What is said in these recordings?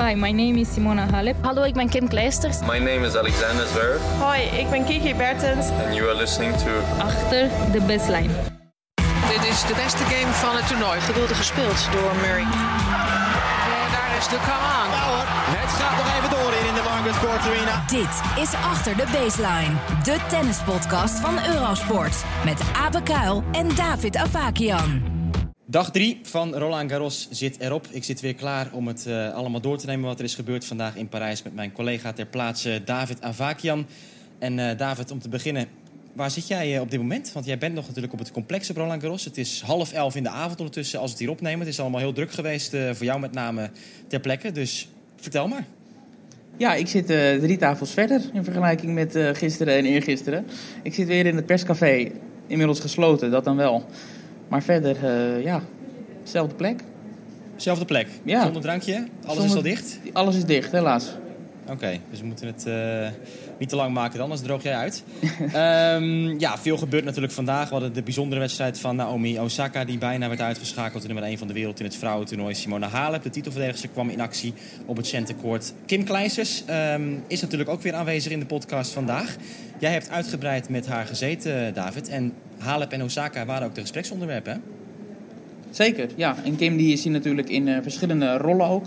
Hi, my name is Simona Halep. Hallo, ik ben Kim Kleisters. My name is Alexander Zverev. Hoi, ik ben Kiki Bertens. And you are listening to... Achter de baseline. Dit is de beste game van het toernooi. Geweldig gespeeld door Murray. En daar is de come on. Nou het gaat nog even door in de Margaret Court Arena. Dit is Achter de Baseline. De tennispodcast van Eurosport. Met Abe Kuil en David Avakian. Dag 3 van Roland Garros zit erop. Ik zit weer klaar om het uh, allemaal door te nemen wat er is gebeurd vandaag in Parijs met mijn collega ter plaatse David Avakian. En uh, David, om te beginnen, waar zit jij uh, op dit moment? Want jij bent nog natuurlijk op het complex op Roland Garros. Het is half elf in de avond ondertussen als we het hier opnemen. Het is allemaal heel druk geweest voor jou met name ter plekke. Dus vertel maar. Ja, ik zit drie tafels verder in vergelijking met gisteren en eergisteren. Ik zit weer in het perscafé, inmiddels gesloten, dat dan wel. Maar verder, uh, ja, dezelfde plek. Zelfde plek? Ja. Zonder drankje? Alles Zonder, is al dicht? Alles is dicht, helaas. Oké, okay, dus we moeten het uh, niet te lang maken, anders droog jij uit. um, ja, veel gebeurt natuurlijk vandaag. We hadden de bijzondere wedstrijd van Naomi Osaka... die bijna werd uitgeschakeld. De nummer 1 van de wereld in het vrouwentoernooi. Simona Halep, de titelverdedigster, kwam in actie op het centercourt. Kim Kleisters um, is natuurlijk ook weer aanwezig in de podcast vandaag. Jij hebt uitgebreid met haar gezeten, David. En Halep en Osaka waren ook de gespreksonderwerpen, hè? Zeker, ja. En Kim die is hier natuurlijk in uh, verschillende rollen ook.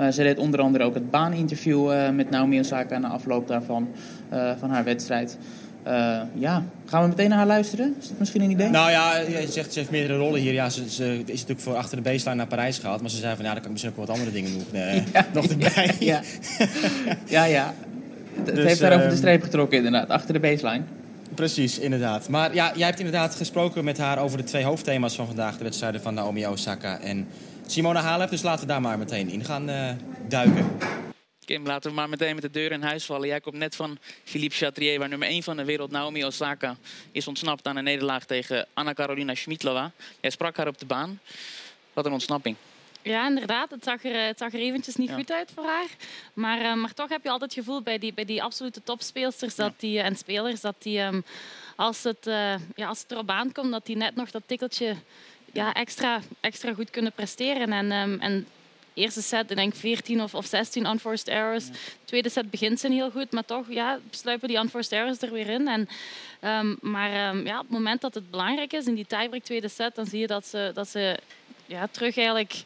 Uh, ze deed onder andere ook het baaninterview uh, met Naomi Osaka na afloop daarvan, van haar wedstrijd. ja, gaan we meteen naar haar luisteren? Is dat misschien een idee? Nou ja, je zegt ze heeft meerdere rollen hier. Ja, ze, ze is natuurlijk voor achter de baseline naar Parijs gehaald. Maar ze zei van ja, dan kan ik misschien ook wat andere dingen nog, ja, nog erbij. Ja, ja. ja. Het dus, heeft daar over de streep getrokken inderdaad, achter de baseline. Precies, inderdaad. Maar ja, jij hebt inderdaad gesproken met haar over de twee hoofdthema's van vandaag. De wedstrijden van Naomi Osaka en Simona Halep. Dus laten we daar maar meteen in gaan uh, duiken. Kim, laten we maar meteen met de deur in huis vallen. Jij komt net van Philippe Chatrier, waar nummer 1 van de wereld, Naomi Osaka, is ontsnapt aan een nederlaag tegen Anna-Karolina Schmidlova. Jij sprak haar op de baan. Wat een ontsnapping. Ja, inderdaad. Het zag er, het zag er eventjes niet Ja. goed uit voor haar. Maar, eh, maar toch heb je altijd het gevoel bij die, bij die absolute topspeelsters dat die, en spelers dat die, ehm, als, het, eh, ja, als het erop aankomt, dat die net nog dat tikkeltje ja, extra, extra goed kunnen presteren. En, ehm, en eerste set, ik denk 14 of, of 16 unforced errors. Tweede set begint ze heel goed, maar toch ja, sluipen die unforced errors er weer in. En, ehm, maar ja, op het moment dat het belangrijk is in die tiebreak tweede set, dan zie je dat ze, dat ze ja, terug eigenlijk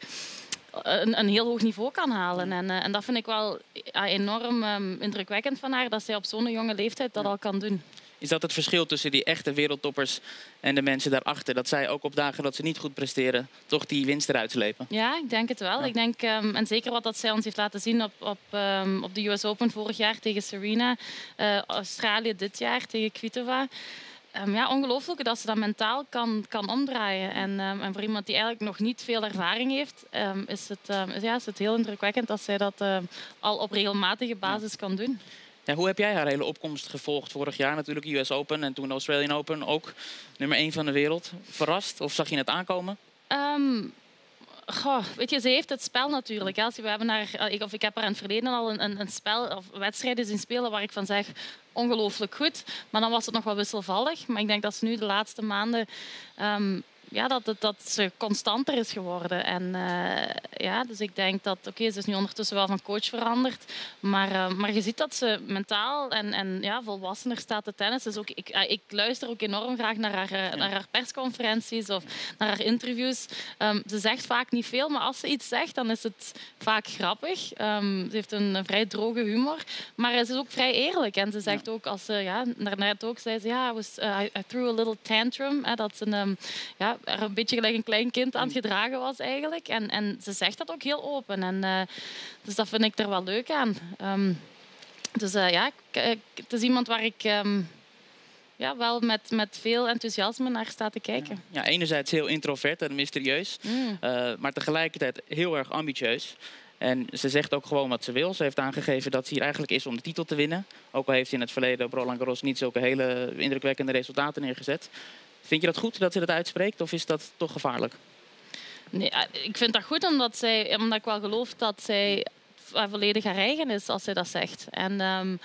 een, een heel hoog niveau kan halen. En, eh, en dat vind ik wel enorm ehm, indrukwekkend van haar, dat zij op zo'n jonge leeftijd dat al kan doen. Is dat het verschil tussen die echte wereldtoppers en de mensen daarachter? Dat zij ook op dagen dat ze niet goed presteren, toch die winst eruit slepen? Ja, ik denk het wel. Ik denk, ehm, en zeker wat dat zij ons heeft laten zien op, op, ehm, op de US Open vorig jaar tegen Serena, eh, Australië dit jaar tegen Kvitova. Ehm, ja, ongelooflijk dat ze dat mentaal kan, kan omdraaien. En, ehm, en voor iemand die eigenlijk nog niet veel ervaring heeft, ehm, is, het, is- ja, is het heel indrukwekkend dat zij dat al op regelmatige basis kan doen. Ja, hoe heb jij haar hele opkomst gevolgd? Vorig jaar natuurlijk US Open en toen de Australian Open ook. Nummer 1 van de wereld. Verrast of zag je het aankomen? Goh, weet je, ze heeft het spel natuurlijk. Als We hebben haar, eh, ik, of ik heb haar in het verleden al een, een, een spel of wedstrijden zien spelen waar ik van zeg ongelooflijk goed. Maar dan was het nog wel wisselvallig. Maar ik denk dat ze nu de laatste maanden ehm, ja, dat, het- dat ze constanter is geworden. En eh, ja, dus ik denk dat, oké, ze is nu ondertussen wel van coach veranderd. Maar, eh, maar je ziet dat ze mentaal en, en ja, volwassener staat te tennis. Dus ook, ik, eh, ik luister ook enorm graag naar haar, naar haar persconferenties of naar haar interviews. Ehm, ze zegt vaak niet veel, maar als ze iets zegt, dan is het vaak grappig. Ehm, ze heeft een, een vrij droge humor, maar ze is ook vrij eerlijk. En ze zegt ook, als ze, ja, daarnet ook zei ze, ja, I, was, I, threw a little tantrum. Hè, dat ze ehm, ja, er een beetje gelijk een klein kind aan het gedragen was eigenlijk. En, en ze zegt dat ook heel open. En, eh, dus dat vind ik er wel leuk aan. Ehm, dus eh, ja, ik- het is iemand waar ik ehm, ja, wel met, met veel enthousiasme naar sta te kijken. Ja, enerzijds heel introvert en mysterieus, Mm. eh, maar tegelijkertijd heel erg ambitieus. En ze zegt ook gewoon wat ze wil. Ze heeft aangegeven dat ze hier eigenlijk is om de titel te winnen. Ook al heeft ze in het verleden op Roland Garros niet zulke hele indrukwekkende resultaten neergezet. Vind je dat goed dat ze dat uitspreekt of is dat toch gevaarlijk? Nee, eh, ik vind dat goed omdat, zij, omdat ik wel geloof dat zij v- volledig haar eigen is als zij dat zegt. En ehm,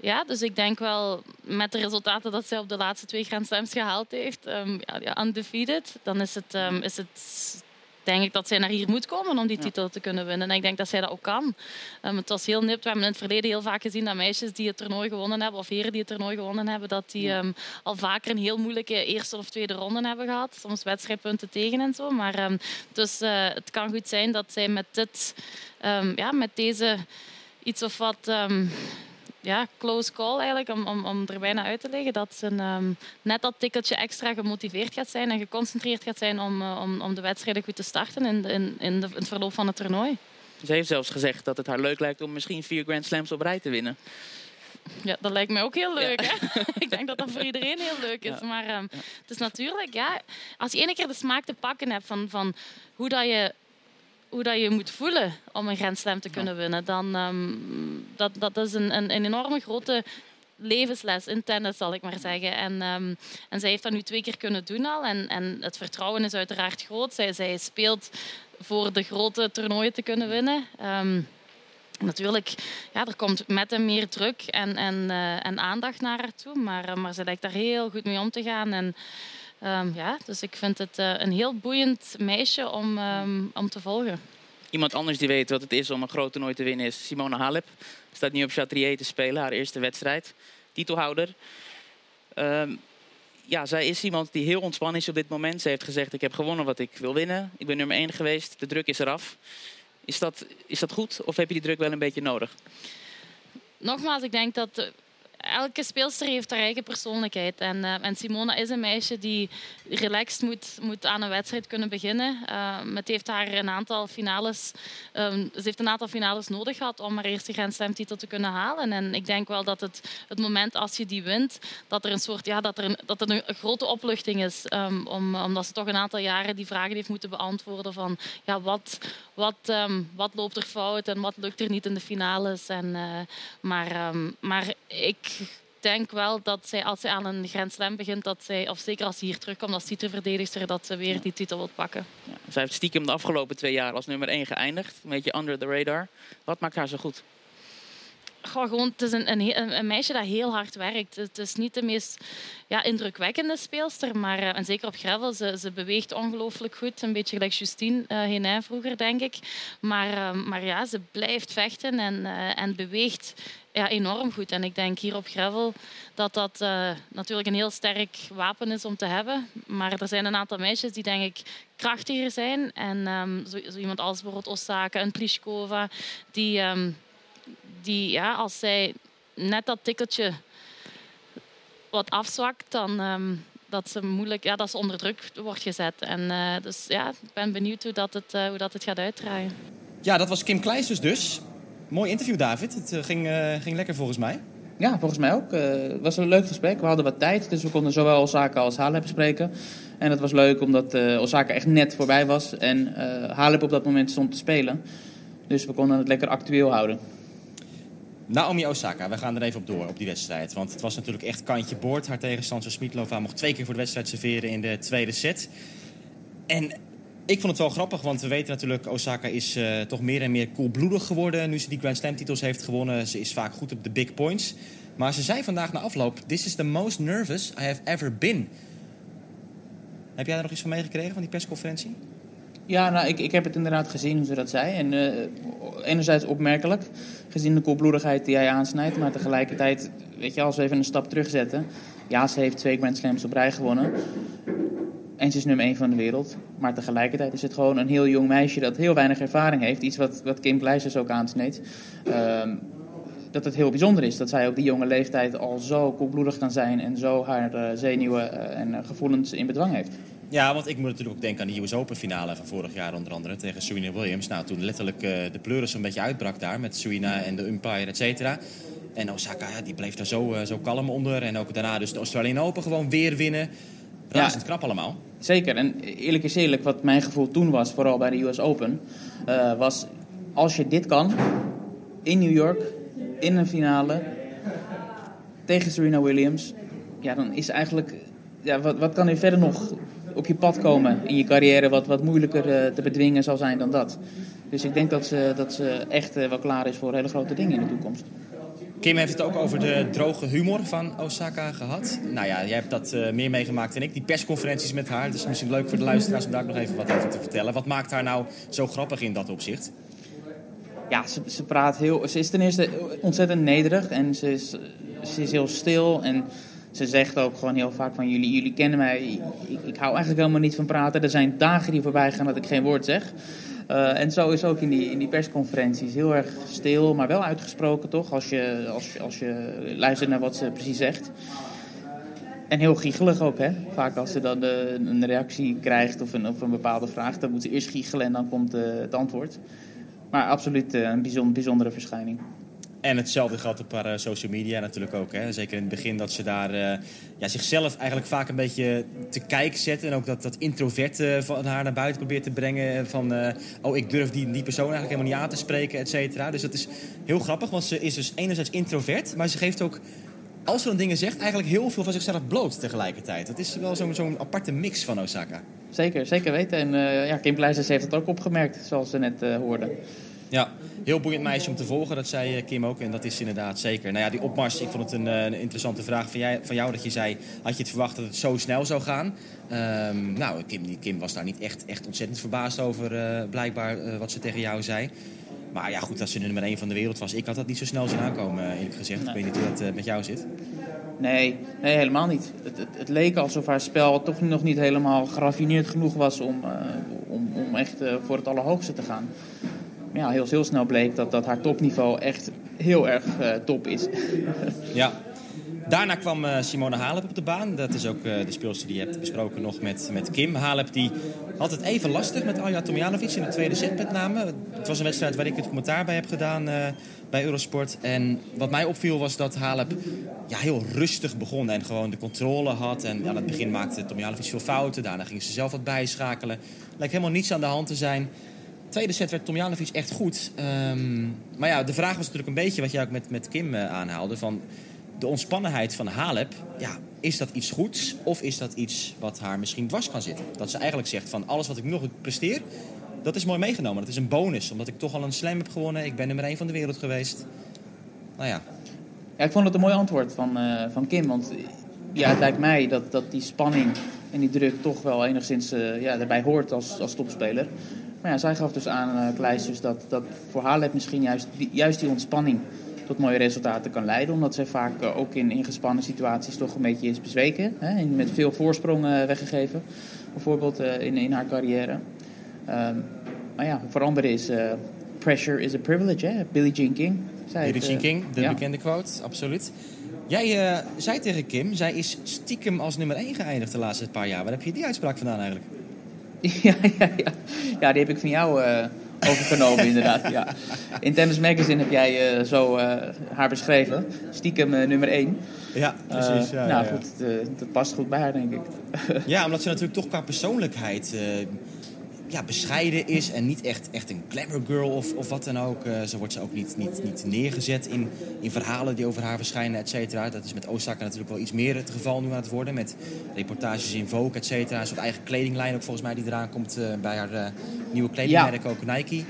ja, dus ik denk wel met de resultaten dat zij op de laatste twee Grand Slams gehaald heeft, ja, ja, undefeated, dan is het, ehm, is het denk ik dat zij naar hier moet komen om die titel te kunnen winnen. En ik denk dat zij dat ook kan. Um, het was heel nipt. We hebben in het verleden heel vaak gezien dat meisjes die het toernooi gewonnen hebben, of heren die het toernooi gewonnen hebben, dat die um, al vaker een heel moeilijke eerste of tweede ronde hebben gehad. Soms wedstrijdpunten tegen en zo. Maar um, dus uh, het kan goed zijn dat zij met dit, ja, met deze iets of wat ja, close call eigenlijk, om, om, om er bijna uit te leggen. Dat ze um, net dat tikkeltje extra gemotiveerd gaat zijn en geconcentreerd gaat zijn om, uh, om, om de wedstrijden goed te starten in, in, in, de, in het verloop van het toernooi. Ze heeft zelfs gezegd dat het haar leuk lijkt om misschien vier Grand Slams op rij te winnen. Ja, dat lijkt mij ook heel leuk. Ja. Hè? ik denk dat dat voor iedereen heel leuk is. Ja. Maar um, het is natuurlijk, ja, als je ene keer de smaak te pakken hebt van, van hoe dat je hoe dat je moet voelen om een Grand Slam te kunnen winnen, dan um, dat, dat is een, een, een enorme grote levensles in tennis, zal ik maar zeggen. En, um, en zij heeft dat nu twee keer kunnen doen al. En, en het vertrouwen is uiteraard groot. Zij, zij speelt voor de grote toernooien te kunnen winnen. Um, natuurlijk, ja, er komt met hem meer druk en, en, uh, en aandacht naar haar toe. Maar, uh, maar ze lijkt daar heel goed mee om te gaan. En, Um, ja, dus ik vind het uh, een heel boeiend meisje om, um, om te volgen. Iemand anders die weet wat het is om een groot toernooi te winnen is Simone Halep. Staat nu op Chatrier te spelen, haar eerste wedstrijd. Titelhouder. Um, ja, zij is iemand die heel ontspannen is op dit moment. Ze heeft gezegd, ik heb gewonnen wat ik wil winnen. Ik ben nummer 1 geweest, de druk is eraf. Is dat, is dat goed of heb je die druk wel een beetje nodig? Nogmaals, ik denk dat elke speelster heeft haar eigen persoonlijkheid. En, uh, en Simona is een meisje die relaxed moet, moet aan een wedstrijd kunnen beginnen. Uh, het heeft haar een aantal finales, um, ze heeft een aantal finales nodig gehad om haar eerste Grand Slam titel te kunnen halen. En ik denk wel dat het, het moment als je die wint, dat er een soort, ja, dat er een, dat er een, grote opluchting is. Om, omdat ze toch een aantal jaren die vragen heeft moeten beantwoorden van ja, wat, wat, um, wat loopt er fout en wat lukt er niet in de finales. En, uh, maar, maar ik denk wel dat zij, als zij aan een Grand Slam begint, dat zij, of zeker als ze hier terugkomt als titelverdedigster, dat ze weer die titel wil pakken. Ja, zij heeft stiekem de afgelopen twee jaar als nummer 1 geëindigd. Een beetje under the radar. Wat maakt haar zo goed? Gewoon, het is een, een, een, meisje dat heel hard werkt. Het is niet de meest ja, indrukwekkende speelster, maar en zeker op gravel, ze, ze beweegt ongelooflijk goed. Een beetje gelijk Justine uh, vroeger, denk ik. Maar, uh, maar ja, ze blijft vechten en, uh, en beweegt ja, enorm goed. En ik denk hier op gravel dat dat natuurlijk een heel sterk wapen is om te hebben. Maar er zijn een aantal meisjes die denk ik krachtiger zijn. En um, zo, iemand als bijvoorbeeld Osaka en Pliskova, die, um, die ja, als zij net dat tikkeltje wat afzwakt, dan um, dat ze moeilijk, ja, dat ze onder druk wordt gezet. En uh, dus ja, ik ben benieuwd hoe dat het, uh, hoe dat het gaat uitdraaien. Ja, dat was Kim Kleisters dus. Mooi interview, David. Het uh, ging, uh, ging lekker volgens mij. Ja, volgens mij ook. Uh, het was een leuk gesprek. We hadden wat tijd, dus we konden zowel Osaka als Halep bespreken. En het was leuk omdat Osaka echt net voorbij was en Halep op dat moment stond te spelen. Dus we konden het lekker actueel houden. Naomi Osaka, we gaan er even op door op die wedstrijd. Want het was natuurlijk echt kantje boord. Haar tegenstander Smitlova mocht twee keer voor de wedstrijd serveren in de tweede set. En ik vond het wel grappig, want we weten natuurlijk... Osaka is uh, toch meer en meer koelbloedig geworden... nu ze die Grand Slam titels heeft gewonnen. Ze is vaak goed op de big points. Maar ze zei vandaag na afloop... This is the most nervous I have ever been. Heb jij daar nog iets van meegekregen van die persconferentie? Ja, nou, ik, ik heb het inderdaad gezien hoe ze dat zei. En uh, enerzijds opmerkelijk, gezien de koelbloedigheid die hij aansnijdt. Maar tegelijkertijd, weet je, als we even een stap terugzetten... Ja, ze heeft twee Grand Slams op rij gewonnen. En ze is nummer 1 van de wereld. Maar tegelijkertijd is het gewoon een heel jong meisje dat heel weinig ervaring heeft. Iets wat, wat Kim Kleisters ook aansneed. Um, dat het heel bijzonder is dat zij op die jonge leeftijd al zo koelbloedig kan zijn. En zo haar uh, zenuwen uh, en uh, gevoelens in bedwang heeft. Ja, want ik moet natuurlijk ook denken aan de US Open finale van vorig jaar onder andere tegen Serena Williams. Nou, toen letterlijk de pleuris een beetje uitbrak daar met Serena en de umpire, et cetera. En Osaka, ja, die bleef daar zo, zo kalm onder. En ook daarna dus de Australian Open gewoon weer winnen. Razend ja, knap allemaal. Zeker. En eerlijk is eerlijk, wat mijn gevoel toen was, vooral bij de US Open, uh, was als je dit kan, in New York, in een finale, tegen Serena Williams, ja, dan is eigenlijk, ja, wat, wat kan er verder nog op je pad komen in je carrière wat, wat moeilijker uh, te bedwingen zal zijn dan dat. Dus ik denk dat ze, dat ze echt uh, wel klaar is voor hele grote dingen in de toekomst. Kim heeft het ook over de droge humor van Osaka gehad. Nou ja, jij hebt dat uh, meer meegemaakt dan ik. Die persconferenties met haar. Is misschien leuk voor de luisteraars om daar nog even wat over te vertellen. Wat maakt haar nou zo grappig in dat opzicht? Ja, ze, ze praat heel... Ze is ten eerste ontzettend nederig en ze is, ze is heel stil en ze zegt ook gewoon heel vaak van jullie, jullie kennen mij, ik, ik, hou eigenlijk helemaal niet van praten. Er zijn dagen die voorbij gaan dat ik geen woord zeg. Uh, en zo is ook in die, in die persconferenties heel erg stil, maar wel uitgesproken toch, als je, als, als je luistert naar wat ze precies zegt. En heel giechelig ook, hè. Vaak als ze dan een reactie krijgt of een, of een bepaalde vraag, dan moet ze eerst giechelen en dan komt uh, het antwoord. Maar absoluut uh, een bijzonder, bijzondere verschijning. En hetzelfde geldt op haar social media natuurlijk ook. Hè? Zeker in het begin dat ze daar uh, ja, zichzelf eigenlijk vaak een beetje te kijk zet. En ook dat, dat introverte van haar naar buiten probeert te brengen. Van, uh, oh, ik durf die, die persoon eigenlijk helemaal niet aan te spreken, et cetera. Dus dat is heel grappig, want ze is dus enerzijds introvert. Maar ze geeft ook, als ze dan dingen zegt, eigenlijk heel veel van zichzelf bloot tegelijkertijd. Dat is wel zo'n zo'n aparte mix van Osaka. Zeker, zeker weten. En ja, Kim Pleijzers heeft het ook opgemerkt, zoals ze net hoorden. Ja, heel boeiend meisje om te volgen, dat zei Kim ook. En dat is inderdaad zeker. Nou ja, die opmars, ik vond het een, een interessante vraag van, jij, van jou. Dat je zei, had je het verwacht dat het zo snel zou gaan? Um, nou, Kim, Kim was daar niet echt, echt ontzettend verbaasd over, uh, blijkbaar, uh, wat ze tegen jou zei. Maar ja, goed, dat ze de nummer 1 van de wereld was. Ik had dat niet zo snel zien aankomen, eerlijk gezegd. Nee. Ik weet niet hoe dat uh, met jou zit. Nee, nee helemaal niet. Het, het, het, leek alsof haar spel toch nog niet helemaal geraffineerd genoeg was om, om, om echt voor het allerhoogste te gaan ja, heel, snel bleek dat, dat haar topniveau echt heel erg uh, top is. ja. Daarna kwam uh, Simone Halep op de baan. Dat is ook uh, de speelster die je hebt besproken nog met, met Kim. Halep die had het even lastig met Alja Tomjanovic in de tweede set met name. Het was een wedstrijd waar ik het commentaar bij heb gedaan bij Eurosport. En wat mij opviel was dat Halep ja, heel rustig begon en gewoon de controle had. En aan het begin maakte Tomjanovic veel fouten. Daarna ging ze zelf wat bijschakelen. Lijkt helemaal niets aan de hand te zijn tweede set werd Tomjanovic echt goed. Um, maar ja, de vraag was natuurlijk een beetje wat jij ook met, met Kim uh, aanhaalde. Van de ontspannenheid van Halep. Ja, is dat iets goeds? Of is dat iets wat haar misschien dwars kan zitten? Dat ze eigenlijk zegt van alles wat ik nog presteer... dat is mooi meegenomen. Dat is een bonus. Omdat ik toch al een slam heb gewonnen. Ik ben nummer 1 van de wereld geweest. Nou ja. Ja, ik vond het een mooi antwoord van, uh, van Kim. Want ja, het lijkt mij dat, dat die spanning en die druk toch wel enigszins uh, ja, erbij hoort als, als topspeler. Maar ja, zij gaf dus aan, uh, Kleisters, dat, dat voor Halep misschien juist die, juist die ontspanning tot mooie resultaten kan leiden. Omdat zij vaak uh, ook in, in gespannen situaties toch een beetje is bezweken. Hè, en met veel voorsprong uh, weggegeven, bijvoorbeeld in, in haar carrière. Um, maar ja, voor anderen is pressure is a privilege, hè? Billie Jean King. Zei Billie Jean King, de ja. bekende quote, absoluut. Jij zei tegen Kim, zij is stiekem als nummer 1 geëindigd de laatste paar jaar. Waar heb je die uitspraak vandaan eigenlijk? Ja, ja, ja. ja, die heb ik van jou uh, overgenomen inderdaad. Ja. In Tennis Magazine heb jij uh, zo uh, haar beschreven. Stiekem nummer 1. Ja, precies. Ja, nou ja, goed, dat past goed bij haar denk ik. ja, omdat ze natuurlijk toch qua persoonlijkheid ja, bescheiden is en niet echt, echt een glamour girl of, of wat dan ook. Uh, zo wordt ze ook niet, niet, niet neergezet in, in verhalen die over haar verschijnen, et cetera. Dat is met Osaka natuurlijk wel iets meer het geval nu aan het worden. Met reportages in Vogue, et cetera. Een soort eigen kledinglijn ook volgens mij die eraan komt uh, bij haar uh, nieuwe kledingmerk ja. ook, Nike.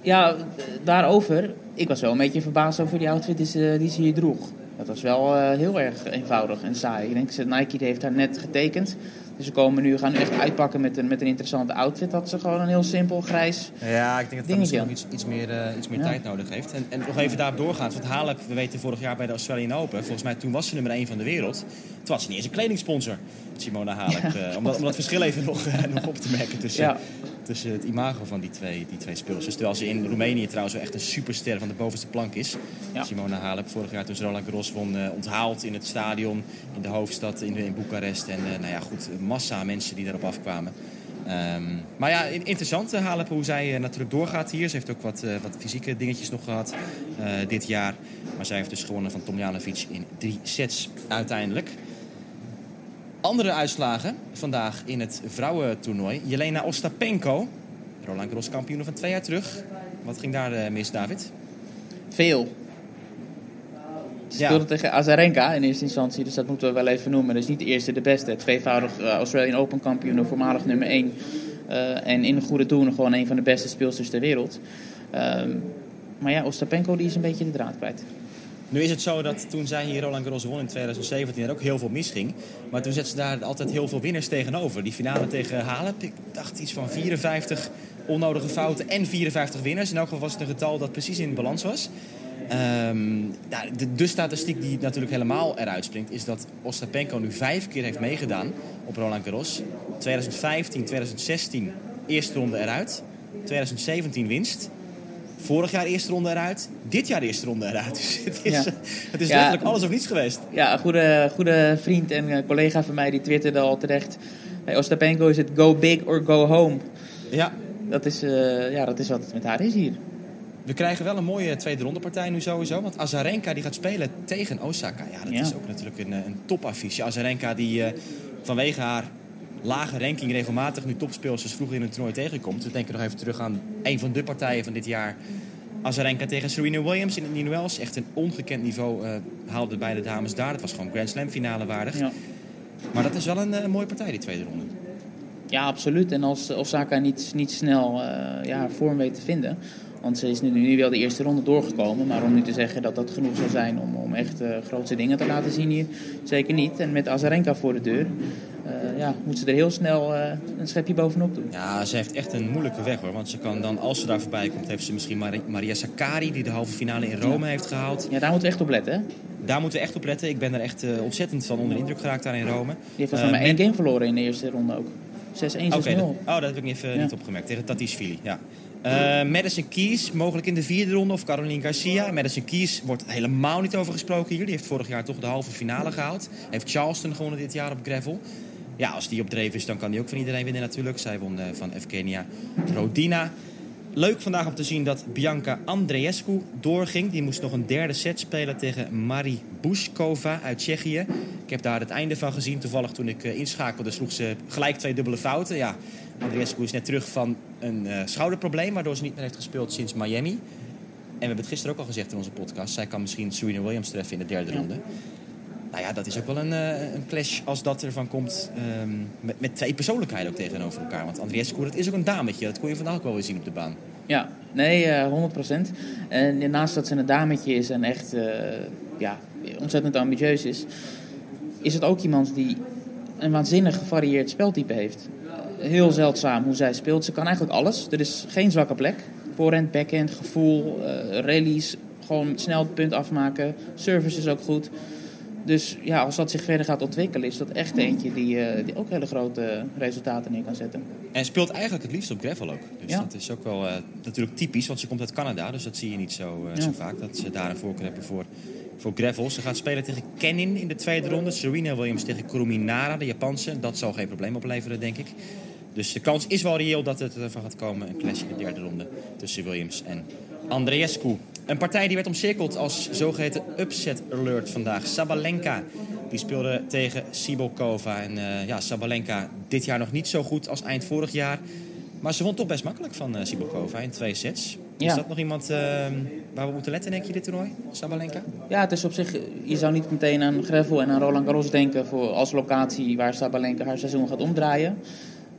Ja, daarover. Ik was wel een beetje verbaasd over die outfit die ze, die ze hier droeg. Dat was wel heel erg eenvoudig en saai. Ik denk dat Nike heeft haar net getekend. Dus ze komen nu, gaan nu echt uitpakken met een, met een interessante outfit. Dat ze gewoon een heel simpel grijs Ja, ik denk dat dat misschien nog iets, iets meer, uh, iets meer ja. tijd nodig heeft. En, en nog even daarop doorgaan. Want Halep, we weten vorig jaar bij de Australian Open. Volgens mij toen was ze nummer 1 van de wereld. Toen was niet eens een kledingsponsor. Simona Halep. Ja. Uh, om, dat, om dat verschil even nog, uh, nog op te merken tussen, ja. tussen het imago van die twee, die twee speelsters. Terwijl ze in Roemenië trouwens wel echt een superster van de bovenste plank is. Simona Halep vorig jaar toen ze Roland Garros won onthaald in het stadion. In de hoofdstad in, in Boekarest. En nou ja, goed, massa mensen die daarop afkwamen. Um, maar ja, interessant uh, Halep hoe zij uh, natuurlijk doorgaat hier. Ze heeft ook wat, uh, wat fysieke dingetjes nog gehad dit jaar. Maar zij heeft dus gewonnen van Tomjanovic in drie sets uiteindelijk. Andere uitslagen vandaag in het vrouwentoernooi. Jelena Ostapenko, Roland Garros kampioen van twee jaar terug. Wat ging daar mis, David? Veel. Ze speelde ja. tegen Azarenka in eerste instantie, dus dat moeten we wel even noemen. Dat is niet de eerste, de beste. Tweevoudig uh, Australian Open kampioen, voormalig nummer 1. Uh, en in een goede toer gewoon een van de beste speelsters ter wereld. Um, maar ja, Ostapenko die is een beetje de draad kwijt. Nu is het zo dat toen zij hier Roland Garros won in 2017 er ook heel veel misging. Maar toen zetten ze daar altijd heel veel winnaars tegenover. Die finale tegen Halep, ik dacht iets van 54 onnodige fouten en 54 winnaars. In elk geval was het een getal dat precies in balans was. Ehm, de, de statistiek die natuurlijk helemaal eruit springt... is dat Ostapenko nu vijf keer heeft meegedaan op Roland Garros. 2015, 2016 eerste ronde eruit. 2017 winst. Vorig jaar eerste ronde eruit. Dit jaar eerste ronde eruit. Dus het is, Ja. het is Ja. letterlijk alles of niets geweest. Ja, een goede, goede vriend en eh, collega van mij die twitterde al terecht. Bij Ostapenko is het go big or go home. Ja, Dat is, eh, ja, dat is wat het met haar is hier. we krijgen wel een mooie tweede rondepartij nu sowieso. Want Azarenka die gaat spelen tegen Osaka. Ja, dat Ja. is ook natuurlijk een, eh, een topaffiche. Azarenka die eh, vanwege haar lage ranking regelmatig nu topspeelsters vroeg in een toernooi tegenkomt. We denken nog even terug aan een van de partijen van dit jaar. Azarenka tegen Serena Williams in het Indian Wells. Echt een ongekend niveau eh haalden beide dames daar. Dat was gewoon Grand Slam finale waardig. Ja. Maar dat is wel een, eh, een mooie partij, die tweede ronde. Ja, absoluut. En als Osaka niet, niet snel eh, ja, vorm weet te vinden. Want ze is nu, nu wel de eerste ronde doorgekomen. Maar om nu te zeggen dat dat genoeg zou zijn om, om echt grootste dingen te laten zien hier, zeker niet. En met Azarenka voor de deur, eh, ja, moet ze er heel snel eh, een schepje bovenop doen. Ja, ze heeft echt een moeilijke weg hoor. Want ze kan dan, als ze daar voorbij komt, heeft ze misschien Mari- Maria Sakkari, die de halve finale in Rome heeft gehaald. Ja, daar moeten we echt op letten. Hè? Daar moeten we echt op letten. Ik ben er echt eh, ontzettend van onder de indruk geraakt daar in Rome. Die heeft volgens mij maar één game verloren in de eerste ronde ook. 6-1, 6-0. Oké, dat, oh, dat heb ik even, Ja. niet opgemerkt. Tegen Tatishvili, ja. Eh Madison Keys, mogelijk in de vierde ronde, of Caroline Garcia. Madison Keys wordt helemaal niet over gesproken hier. Die heeft vorig jaar toch de halve finale gehaald. Heeft Charleston gewonnen dit jaar op gravel. Ja, als die op dreef is, dan kan die ook van iedereen winnen natuurlijk. Zij won eh, van Evgenia Rodina. Leuk vandaag om te zien dat Bianca Andreescu doorging. Die moest nog een derde set spelen tegen Mari Bushkova uit Tsjechië. Ik heb daar het einde van gezien. Toevallig toen ik eh, inschakelde sloeg ze gelijk twee dubbele fouten. Ja, Andreescu is net terug van een eh, schouderprobleem... waardoor ze niet meer heeft gespeeld sinds Miami. En we hebben het gisteren ook al gezegd in onze podcast. Zij kan misschien Serena Williams treffen in de derde ronde. Nou ja, dat is ook wel een, eh, een clash als dat ervan komt. ehm, met, met twee persoonlijkheden ook tegenover elkaar. Want Andreescu, dat is ook een dametje. Dat kon je vandaag ook wel weer zien op de baan. Ja, nee, eh 100%. En naast dat ze een dametje is en echt eh, ja, ontzettend ambitieus is, is het ook iemand die een waanzinnig gevarieerd speltype heeft. Heel zeldzaam hoe zij speelt. Ze kan eigenlijk alles. Er is geen zwakke plek. Voorhand, backhand, gevoel, eh rallies, gewoon snel het punt afmaken. Service is ook goed. Dus ja, als dat zich verder gaat ontwikkelen, is dat echt eentje die, eh, die ook hele grote resultaten neer kan zetten. En speelt eigenlijk het liefst op gravel ook. Dus Ja. dat is ook wel eh, natuurlijk typisch, want ze komt uit Canada. Dus dat zie je niet zo, eh, Ja. zo vaak, dat ze daar een voorkeur hebben voor, voor gravel. Ze gaat spelen tegen Kenin in de tweede ronde. Serena Williams tegen Kuruminara, de Japanse. Dat zal geen probleem opleveren, denk ik. Dus de kans is wel reëel dat het ervan gaat komen. Een clash in de derde ronde tussen Williams en Andreescu. Een partij die werd omcirkeld als zogeheten upset alert vandaag. Sabalenka die speelde tegen Sibokova. En eh, ja, Sabalenka dit jaar nog niet zo goed als eind vorig jaar. Maar ze won toch best makkelijk van eh Sibokova in twee sets. Is dat nog iemand eh, waar we moeten letten, denk je, dit toernooi? Sabalenka? Ja, het is op zich, je zou niet meteen aan Gravel en aan Roland Garros denken voor als locatie waar Sabalenka haar seizoen gaat omdraaien.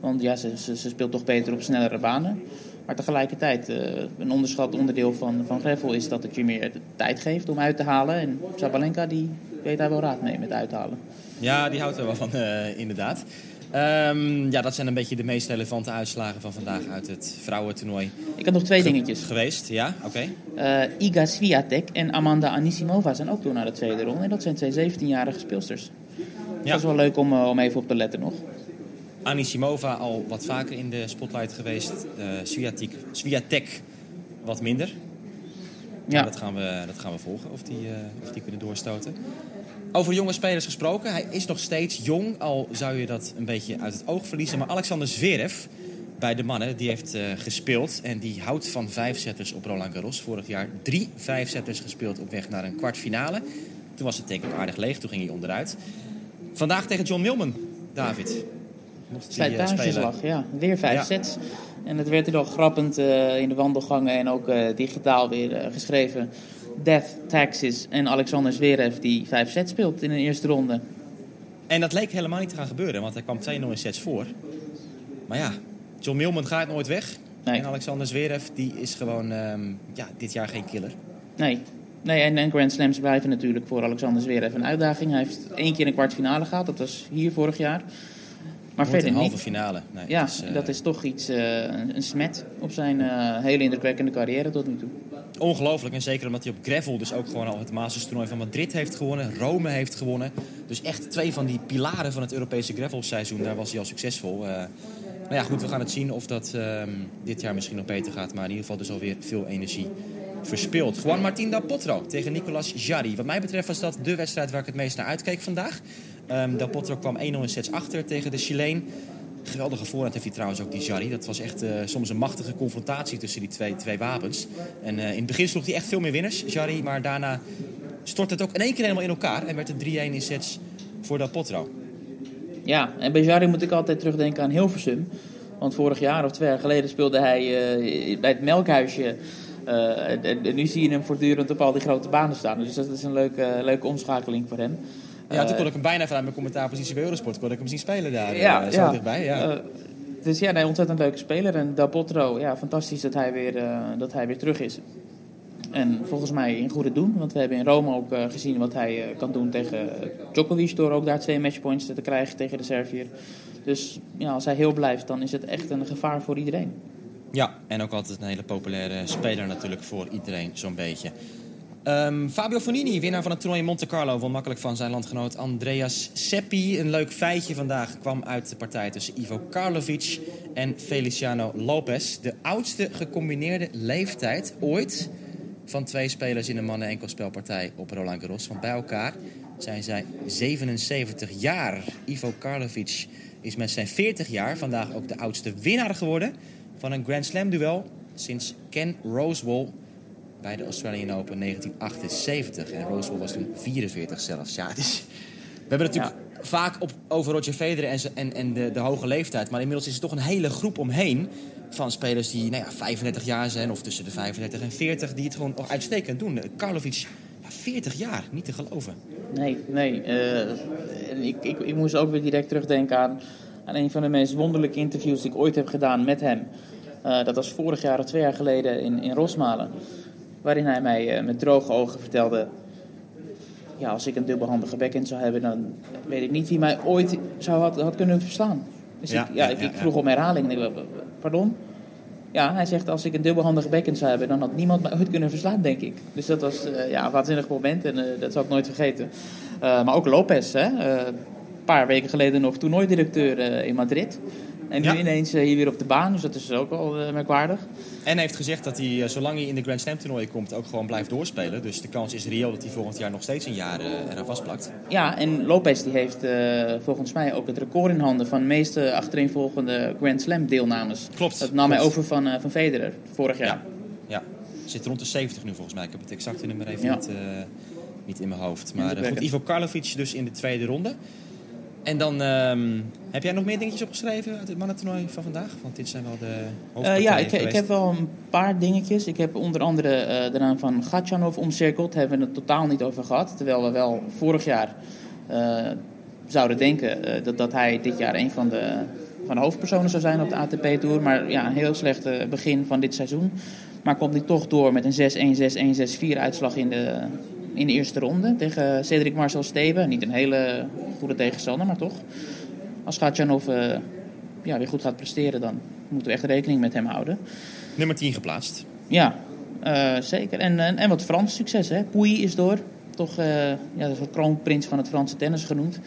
Want ja, ze, ze, ze speelt toch beter op snellere banen. Maar tegelijkertijd, eh, een onderschat onderdeel van, van Gravel is dat het je meer de tijd geeft om uit te halen. En Sabalenka die weet daar wel raad mee met uithalen. Ja, die houdt er wel van, eh, inderdaad. Ehm, ja, dat zijn een beetje de meest relevante uitslagen van vandaag uit het vrouwentoernooi. Ik had nog twee dingetjes. Geweest, ja, oké. Eh, Iga Swiatek en Amanda Anisimova zijn ook door naar de tweede ronde. En dat zijn twee 17-jarige speelsters. Ja. Dat is wel leuk om, om even op te letten nog. Anisimova al wat vaker in de spotlight geweest. Eh Swiatek, Swiatek wat minder. Ja. Dat, gaan we, dat gaan we volgen, of die, eh, of die kunnen doorstoten. Over jonge spelers gesproken. Hij is nog steeds jong, al zou je dat een beetje uit het oog verliezen. Maar Alexander Zverev bij de mannen, die heeft eh, gespeeld. En die houdt van vijfzetters op Roland Garros. Vorig jaar drie vijfzetters gespeeld op weg naar een kwartfinale. Toen was het denk ik aardig leeg, toen ging hij onderuit. Vandaag tegen John Millman, David. Mocht hij, eh, ja. Weer vijf Ja. sets. En het werd er al grappend eh, in de wandelgangen en ook eh, digitaal weer geschreven. Death, Taxis en Alexander Zverev die vijf sets speelt in de eerste ronde. En dat leek helemaal niet te gaan gebeuren, want hij kwam 2-0 in sets voor. Maar ja, John Millman gaat nooit weg. Nee. En Alexander Zverev, die is gewoon ehm, ja, dit jaar geen killer. Nee, Nee, en, en Grand Slams blijven natuurlijk voor Alexander Zverev een uitdaging. Hij heeft één keer een kwartfinale gehad, dat was hier vorig jaar. Maar Wordt verder een halve niet. finale. Nee, Ja, is, eh, dat is toch iets, eh, een, smet op zijn eh, hele indrukwekkende carrière tot nu toe. Ongelooflijk. En zeker omdat hij op gravel dus ook gewoon al het Masters toernooi van Madrid heeft gewonnen. Rome heeft gewonnen. Dus echt twee van die pilaren van het Europese gravelseizoen. Daar was hij al succesvol. Nou ja, goed, we gaan het zien of dat ehm, dit jaar misschien nog beter gaat. Maar in ieder geval dus alweer veel energie verspild. Juan Martín Del Potro tegen Nicolas Jarry. Wat mij betreft was dat de wedstrijd waar ik het meest naar uitkeek vandaag. Ehm Del kwam 1-0 in sets achter tegen de Chileen. Geweldige voorhand heeft hij trouwens ook, die Jarry. Dat was echt eh, soms een machtige confrontatie tussen die twee, twee wapens. En eh, in het begin sloeg hij echt veel meer winners, Jarry. Maar daarna stortte het ook in één keer helemaal in elkaar. En werd het 3-1 in sets voor Del Potro. Ja, en bij Jarry moet ik altijd terugdenken aan Hilversum. Want vorig jaar of twee jaar geleden speelde hij eh, bij het Melkhuisje. En nu zie je hem voortdurend op al die grote banen staan. Dus dat is een leuke, leuke omschakeling voor hem. Ja, toen Eh, kon ik hem bijna vanuit mijn commentaarpositie bij Eurosport kon ik hem zien spelen daar. ja, eh, zo ja. dichtbij. Ja. Eh, dus ja, nee, ontzettend leuke speler. En Del Potro, ja, fantastisch dat hij weer, eh, dat hij weer terug is. En volgens mij in goede doen. Want we hebben in Rome ook eh, gezien wat hij eh, kan doen tegen Djokovic. Door ook daar twee matchpoints te krijgen tegen de Servier. Dus ja, als hij heel blijft, dan is het echt een gevaar voor iedereen. Ja, en ook altijd een hele populaire speler natuurlijk voor iedereen zo'n beetje. Ehm, Fabio Fonini, winnaar van het toernooi in Monte Carlo, won makkelijk van zijn landgenoot Andreas Seppi. Een leuk feitje vandaag kwam uit de partij tussen Ivo Karlovic en Feliciano Lopez. De oudste gecombineerde leeftijd ooit van twee spelers in een mannen-enkelspelpartij op Roland Garros. Want bij elkaar zijn zij 77 jaar. Ivo Karlovic is met zijn 40 jaar vandaag ook de oudste winnaar geworden van een Grand Slam duel sinds Ken Rosewall bij de Australian Open 1978. En Rosewall was toen 44 zelfs. Ja, het is... We hebben het natuurlijk vaak op, over Roger Federer en, en, en de, de hoge leeftijd. Maar inmiddels is er toch een hele groep omheen van spelers die nou ja, 35 jaar zijn... of tussen de 35 en 40, die het gewoon nog uitstekend doen. Karlovic, ja, 40 jaar, niet te geloven. Nee, nee. eh, en ik, ik, ik moest ook weer direct terugdenken aan, aan een van de meest wonderlijke interviews die ik ooit heb gedaan met hem. Eh, dat was vorig jaar of twee jaar geleden in, in Rosmalen. Waarin hij mij eh, met droge ogen vertelde... Ja, als ik een dubbelhandige backhand zou hebben... dan weet ik niet wie mij ooit zou had, had kunnen verslaan. Dus Ja, ik, ja, ik, vroeg om herhaling. En ik, pardon? Ja, hij zegt als ik een dubbelhandige backhand zou hebben... dan had niemand mij ooit kunnen verslaan, denk ik. Dus dat was eh, ja, een waanzinnig moment en eh, dat zal ik nooit vergeten. Maar ook Lopez, hè. Een paar weken geleden nog toernooidirecteur in Madrid. En nu Ja. ineens eh, hier weer op de baan, dus dat is ook al eh, merkwaardig. En heeft gezegd dat hij, eh, zolang hij in de Grand Slam toernooien komt, ook gewoon blijft doorspelen. Dus de kans is reëel dat hij volgend jaar nog steeds een jaar eh, eraan vastplakt. Ja, en Lopez die heeft volgens mij ook het record in handen van de meeste achtereenvolgende Grand Slam deelnames. Klopt. Dat nam hij over van, van Federer vorig jaar. Ja, ja. Zit rond de 70 nu volgens mij. Ik heb het exacte nummer even Ja. niet, niet in mijn hoofd. Maar goed. Ivo Karlovic dus in de tweede ronde. En dan ehm, heb jij nog meer dingetjes opgeschreven uit het mannentoernooi van vandaag? Want dit zijn wel de Eh, ja, ik, ik heb wel een paar dingetjes. Ik heb onder andere eh, de naam van Gatjanov omcirkeld. Daar hebben we het totaal niet over gehad. Terwijl we wel vorig jaar eh, zouden denken dat, dat hij dit jaar een van de, van de hoofdpersonen zou zijn op de ATP-tour. Maar ja, een heel slecht begin van dit seizoen. Maar komt hij toch door met een 6-1, 6-1, 6-4 uitslag in de, in de eerste ronde tegen Cedric Marcel Steven. Niet een hele goede tegenstander, maar toch. Als Gatjanov eh, ja, weer goed gaat presteren, dan moeten we echt rekening met hem houden. Nummer 10 geplaatst. Ja, eh, zeker. En, en, en wat Frans succes, hè. Pouy is door. Toch, eh, ja, wel kroonprins van het Franse tennis genoemd.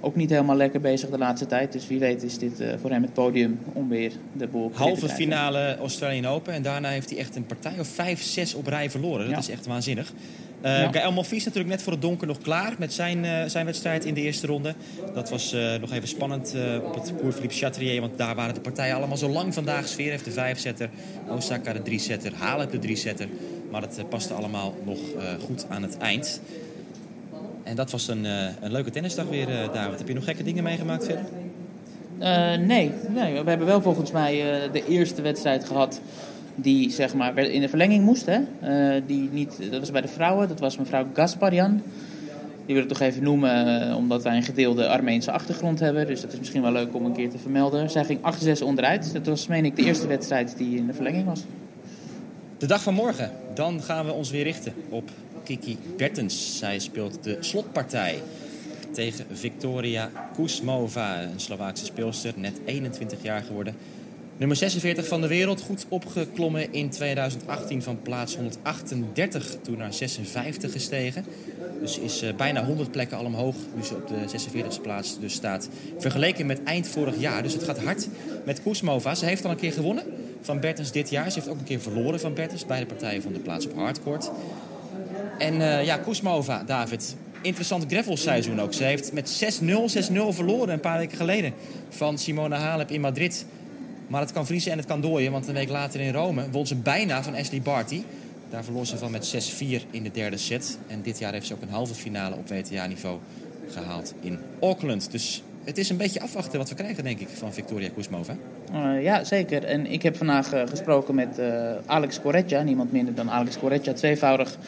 Ook niet helemaal lekker bezig de laatste tijd. Dus wie weet is dit voor hem het podium om weer de boel Halve finale Australian Open. En daarna heeft hij echt een partij of 5, 6 op rij verloren. Dat Ja. is echt waanzinnig. Eh Ja. Gaël Monfils natuurlijk net voor het donker nog klaar met zijn, eh, zijn wedstrijd in de eerste ronde. Dat was eh, nog even spannend op het Cours Philippe Chatrier. Want daar waren de partijen allemaal zo lang vandaag. Sfeer heeft de vijfzetter, Osaka de driezetter, Halep de driezetter. Maar het paste allemaal nog goed aan het eind. En dat was een, een leuke tennisdag weer, David. Heb je nog gekke dingen meegemaakt verder? Nee, nee, we hebben wel volgens mij de eerste wedstrijd gehad die zeg maar in de verlenging moest. Hè? Eh, die niet, dat was bij de vrouwen, dat was mevrouw Gasparian. Die wil ik toch even noemen, eh, omdat wij een gedeelde Armeense achtergrond hebben. Dus dat is misschien wel leuk om een keer te vermelden. Zij ging 8-6 onderuit. Dat was, meen ik, de eerste wedstrijd die in de verlenging was. De dag van morgen, dan gaan we ons weer richten op Kiki Bertens. Zij speelt de slotpartij tegen Victoria Kuzmova, een Slovaakse speelster, net 21 jaar geworden. Nummer 46 van de wereld, goed opgeklommen in 2018 van plaats 138 toen naar 56 gestegen. Dus is uh, bijna 100 plekken al omhoog, nu ze op de 46e plaats dus staat. Vergeleken met eind vorig jaar, dus het gaat hard met Kuzmova. Ze heeft al een keer gewonnen van Bertens dit jaar. Ze heeft ook een keer verloren van Bertens bij de partijen van de plaats op hardcourt. En uh, ja, Kuzmova, David, interessant gravelseizoen ook. Ze heeft met 6-0, 6-0 verloren een paar weken geleden van Simona Halep in Madrid. Maar het kan vriezen en het kan dooien, want een week later in Rome won ze bijna van Ashley Barty. Daar verloor ze van met 6-4 in de derde set. En dit jaar heeft ze ook een halve finale op WTA-niveau gehaald in Auckland. Dus het is een beetje afwachten wat we krijgen, denk ik, van Victoria Kuzmova. Uh, ja, zeker. En ik heb vandaag uh, gesproken met uh, Alex Corretja, niemand minder dan Alex Corretja, tweevoudig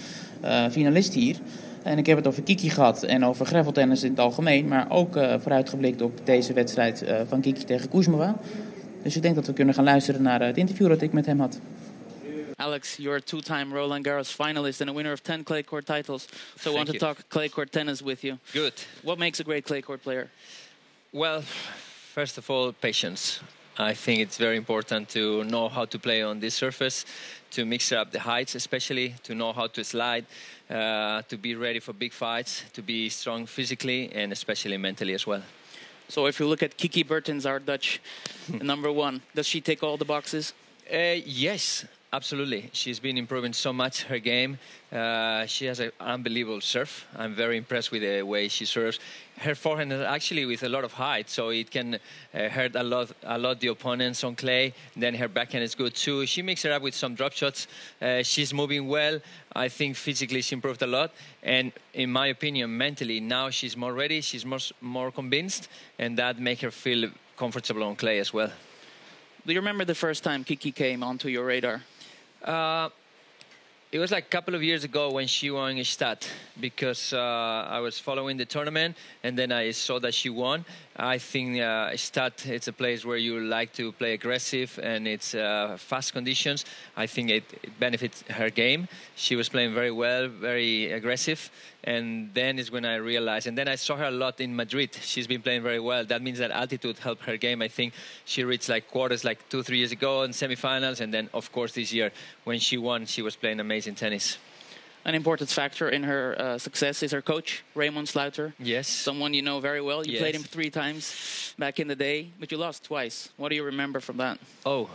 finalist hier. En ik heb het over Kiki gehad en over graveltennis in het algemeen, maar ook vooruitgeblikt op deze wedstrijd van Kiki tegen Kuzmova. Dus ik denk dat we kunnen gaan luisteren naar het interview dat ik met hem had. Alex, you're a two-time Roland Garros finalist and a winner of 10 clay court titles. So I want to talk clay court tennis with you. Good. What makes a great clay court player? Well, first of all, patience. I think it's very important to know how to play on this surface, to mix up the heights, especially to know how to slide, uh, to be ready for big fights, to be strong physically and especially mentally as well. So if you look at Kiki Bertens, our Dutch number one, does she take all the boxes? Uh, yes, absolutely. She's been improving so much her game. Uh, she has an unbelievable serve. I'm very impressed with the way she serves. Her forehand is actually with a lot of height, so it can uh, hurt a lot, a lot the opponents on clay. Then her backhand is good too. She mixes it up with some drop shots. Uh, she's moving well. I think physically she improved a lot, and in my opinion, mentally now she's more ready. She's more more convinced, and that makes her feel comfortable on clay as well. Do you remember the first time Kiki came onto your radar? Uh, it was like a couple of years ago when she won in Stad because uh, I was following the tournament and then I saw that she won. I think uh, Stad it's a place where you like to play aggressive and it's uh, fast conditions. I think it, it, benefits her game. She was playing very well, very aggressive, and then is when I realized. And then I saw her a lot in Madrid. She's been playing very well. That means that altitude helped her game. I think she reached like quarters like two, three years ago in semifinals, and then of course this year when she won, she was playing amazing tennis. An important factor in her uh, success is her coach, Raymond Sluiter. Yes. Someone you know very well. You Yes. played him three times back in the day, but you lost twice. What do you remember from that? Oh,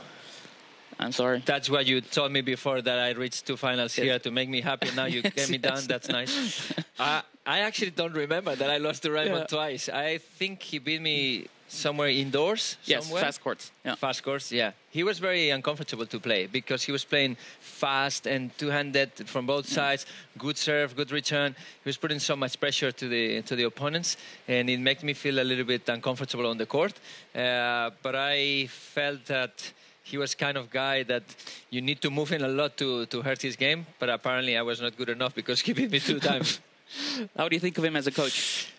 I'm sorry. that's what you told me before that I reached two finals Yes. here to make me happy. Now you get me down. That's nice. I I actually don't remember that I lost to Raymond Yeah. twice. I think he beat me somewhere indoors. Yes, somewhere. fast courts. Yeah. Fast course, yeah. He was very uncomfortable to play because he was playing fast and two-handed from both sides. Good serve, good return. He was putting so much pressure to the to the opponents, and it made me feel a little bit uncomfortable on the court. Uh, but I felt that he was kind of guy that you need to move in a lot to to hurt his game. But apparently, I was not good enough because he beat me two times. How do you think of him as a coach?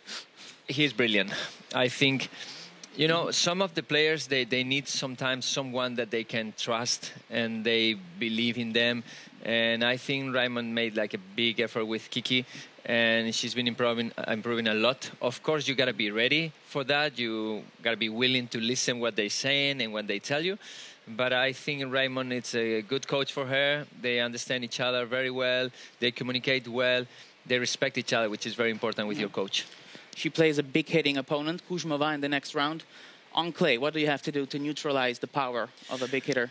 he's brilliant. I think, you know, some of the players they, they need sometimes someone that they can trust and they believe in them. And I think Raymond made like a big effort with Kiki, and she's been improving improving a lot. Of course, you gotta be ready for that. You gotta be willing to listen what they're saying and what they tell you. But I think Raymond is a good coach for her. They understand each other very well. They communicate well. They respect each other, which is very important with your coach. She plays a big hitting opponent, Kuzmova, in the next round. On clay, what do you have to do to neutralize the power of a big hitter?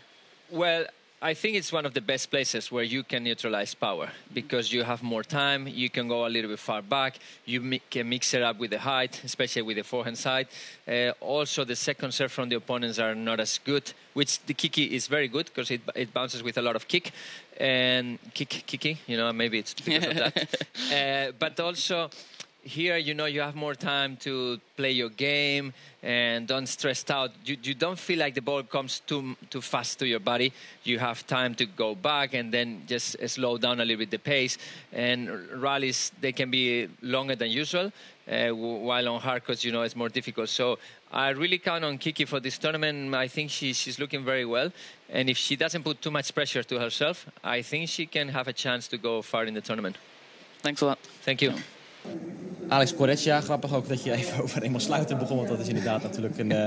Well, I think it's one of the best places where you can neutralize power because you have more time. You can go a little bit far back. You mi- can mix it up with the height, especially with the forehand side. Uh, also, the second serve from the opponents are not as good, which the kiki is very good because it, it bounces with a lot of kick and kick kiki. You know, maybe it's because of that. Uh, but also here you know you have more time to play your game and don't stress out you, you don't feel like the ball comes too too fast to your body you have time to go back and then just slow down a little bit the pace and rallies they can be longer than usual uh, while on hard courts you know it's more difficult so I really count on Kiki for this tournament. I think she, she's looking very well. And if she doesn't put too much pressure to herself, I think she can have a chance to go far in the tournament. Thanks a lot. Thank you. Alex Corretja, grappig ook dat je even over eenmaal sluiten begon. Want dat is inderdaad natuurlijk een, uh,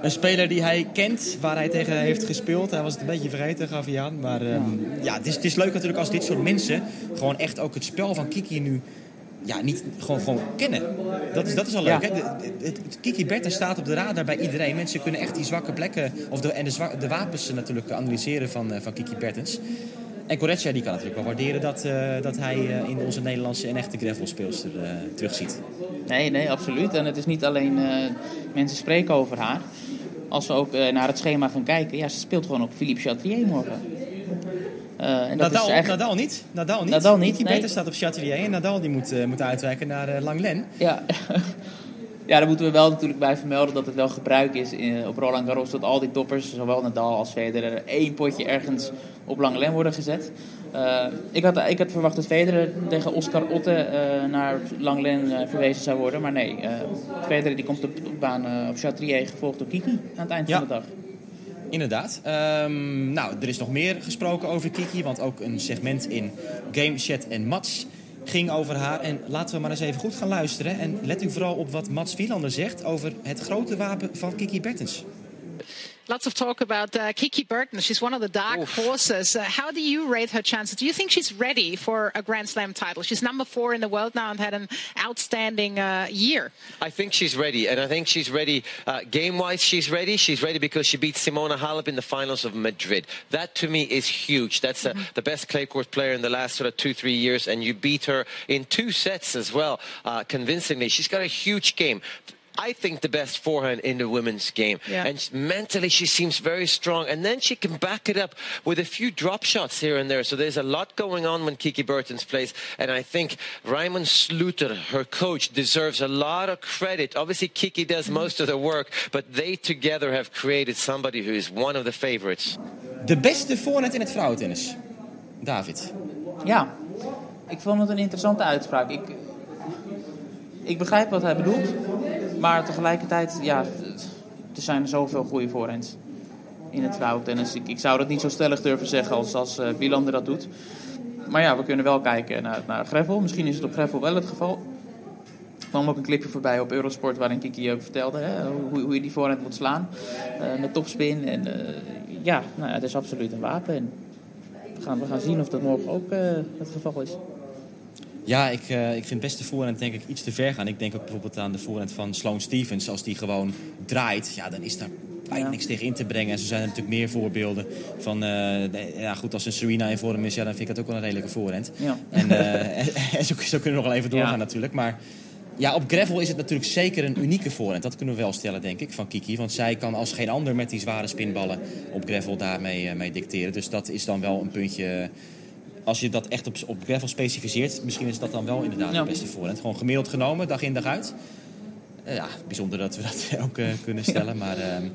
een speler die hij kent, waar hij tegen heeft gespeeld. Hij was het een beetje vergeten, gaf hij aan. Maar um, ja, het is, het is leuk natuurlijk als dit soort mensen gewoon echt ook het spel van Kiki nu ja, niet gewoon, gewoon kennen. Dat is, dat is al leuk. Ja. Hè? De, Kiki Bertens staat op de radar bij iedereen. Mensen kunnen echt die zwakke plekken of de, en de, de wapens natuurlijk analyseren van, uh, van Kiki Bertens. En Corretja die kan natuurlijk wel waarderen dat, uh, dat hij uh, in onze Nederlandse en echte gravelspeelster uh, terugziet. Nee, nee, absoluut. En het is niet alleen mensen spreken over haar. Als we ook naar het schema gaan kijken, ja, ze speelt gewoon op Philippe Chatrier morgen. en dat Nadal, is eigenlijk... Nadal niet. Nadal niet. Nadal niet. Nee. Bertens staat op Chatrier en Nadal die moet, moet uitwijken naar Langlen. Ja. Ja, daar moeten we wel natuurlijk bij vermelden dat het wel gebruik is in, op Roland Garros dat al die toppers, zowel Nadal als Federer, één potje ergens op lange worden gezet. Uh, ik, had, ik had verwacht dat Federer tegen Oscar Otte uh, naar Langlen uh, verwezen zou worden. Maar nee, Federer die komt op de baan op Chatrier gevolgd door Kiki aan het eind ja. van de dag. Inderdaad. Um, nou, er is nog meer gesproken over Kiki, want ook een segment in Game, Chat en Match ging over haar. En laten we maar eens even goed gaan luisteren. En let u vooral op wat Mats Wielander zegt over het grote wapen van Kiki Bertens. Lots of talk about uh, Kiki Burton. She's one of the dark Oof. horses. Uh, how do you rate her chances? Do you think she's ready for a Grand Slam title? She's number four in the world now and had an outstanding uh, year. I think she's ready, and I think she's ready uh, game-wise. She's ready. She's ready because she beat Simona Halep in the finals of Madrid. That to me is huge. That's mm -hmm. the best clay court player in the last sort of two, three years, and you beat her in two sets as well, uh, convincingly. She's got a huge game. I think, the best forehand in the women's game. Yeah. And mentally, she seems very strong. And then she can back it up with a few drop shots here and there. So there's a lot going on when Kiki Burton's plays. And I think Raymond Sluter, her coach, deserves a lot of credit. Obviously, Kiki does mm-hmm. most of the work, but they together have created somebody who is one of the favorites. De beste voorhand in het vrouwentennis. David. Ja, ik vond het een interessante uitspraak. Ik, ik begrijp wat hij bedoelt. Maar tegelijkertijd, ja, er zijn zoveel goede voorhands in het vrouwentennis. Ik, ik zou dat niet zo stellig durven zeggen als, als uh, Wielander dat doet. Maar ja, we kunnen wel kijken naar, naar Greffel. Misschien is het op Greffel wel het geval. Er kwam ook een clipje voorbij op Eurosport waarin Kiki ook vertelde hè, hoe, hoe je die voorhand moet slaan. Uh, met topspin. En uh, ja, nou het is absoluut een wapen. En we, gaan, we gaan zien of dat morgen ook het geval is. Ja, ik, uh, ik vind best de voorhand denk ik iets te ver gaan. Ik denk ook bijvoorbeeld aan de voorhand van Sloane Stevens. Als die gewoon draait, ja, dan is daar bijna niks tegen in te brengen. En zo zijn er natuurlijk meer voorbeelden van... Uh, de, ja, goed, als een Serena in vorm is, ja, dan vind ik dat ook wel een redelijke voorhand. Ja. En, uh, en zo, zo, kunnen we nog wel even doorgaan ja. natuurlijk. Maar ja, op gravel is het natuurlijk zeker een unieke voorhand. Dat kunnen we wel stellen, denk ik, van Kiki. Want zij kan als geen ander met die zware spinballen op gravel daarmee mee dicteren. Dus dat is dan wel een puntje als je dat echt op, op gravel specificeert, misschien is dat dan wel inderdaad ja. de beste voorhand. Gewoon gemiddeld genomen, dag in dag uit. Uh, ja, bijzonder dat we dat ook uh, kunnen stellen. Ja. Maar uh,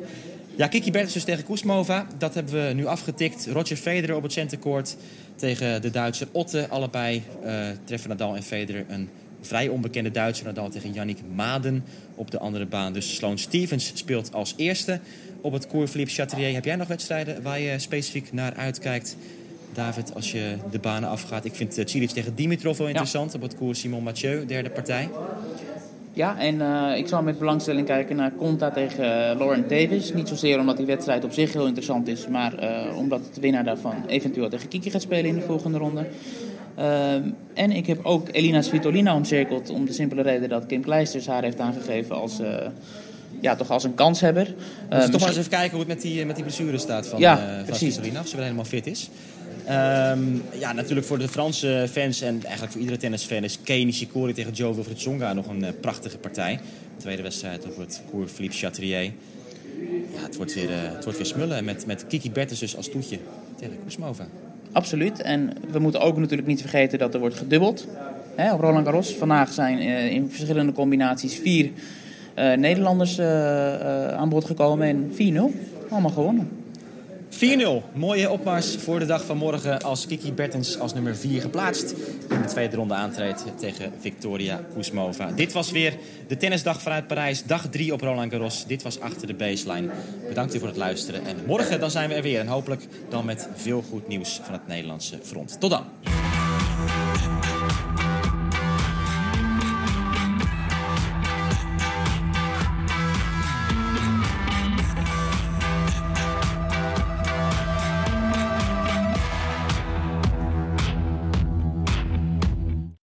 ja, Kiki Bertens dus tegen Koesmova. Dat hebben we nu afgetikt. Roger Federer op het centercourt tegen de Duitser Otte. Allebei uh, treffen Nadal en Federer een vrij onbekende Duitser. Nadal tegen Yannick Maden op de andere baan. Dus Sloane Stevens speelt als eerste op het Cours Philippe Chatrier. Heb jij nog wedstrijden waar je specifiek naar uitkijkt? David, als je de banen afgaat. Ik vind uh, Cilic tegen Dimitrov wel interessant. Ja. Op het koers Simon Mathieu, derde partij. Ja, en uh, ik zal met belangstelling kijken naar Conta tegen uh, Lauren Davis. Niet zozeer omdat die wedstrijd op zich heel interessant is, maar uh, omdat de winnaar daarvan eventueel tegen Kiki gaat spelen in de volgende ronde. Ehm, en ik heb ook Elina Svitolina omcirkeld om de simpele reden dat Kim Kleisters haar heeft aangegeven als ja, toch als een kanshebber. Dus uh, toch maar eens even kijken hoe het met die, met die blessure staat van, ja, uh, van Svitolina. Of ze weer helemaal fit is. Um, ja, natuurlijk voor de Franse fans en eigenlijk voor iedere tennisfan is Kei Nishikori tegen Joe Wilfried nog een uh, prachtige partij. Tweede wedstrijd op het Cours Philippe Chatrier. Ja, het wordt weer, uh, het wordt weer smullen met, met Kiki Bertens dus als toetje tegen Kusmova. Absoluut. En we moeten ook natuurlijk niet vergeten dat er wordt gedubbeld. Hè, op Roland Garros. Vandaag zijn uh, in verschillende combinaties vier Nederlanders aan bod gekomen en 4-0. Allemaal gewonnen. 4-0. Mooie opmars voor de dag van morgen als Kiki Bertens als nummer 4 geplaatst. In de tweede ronde aantreedt tegen Victoria Kuzmova. Dit was weer de tennisdag vanuit Parijs. Dag 3 op Roland Garros. Dit was Achter de Baseline. Bedankt u voor het luisteren. En morgen dan zijn we er weer. En hopelijk dan met veel goed nieuws van het Nederlandse front. Tot dan.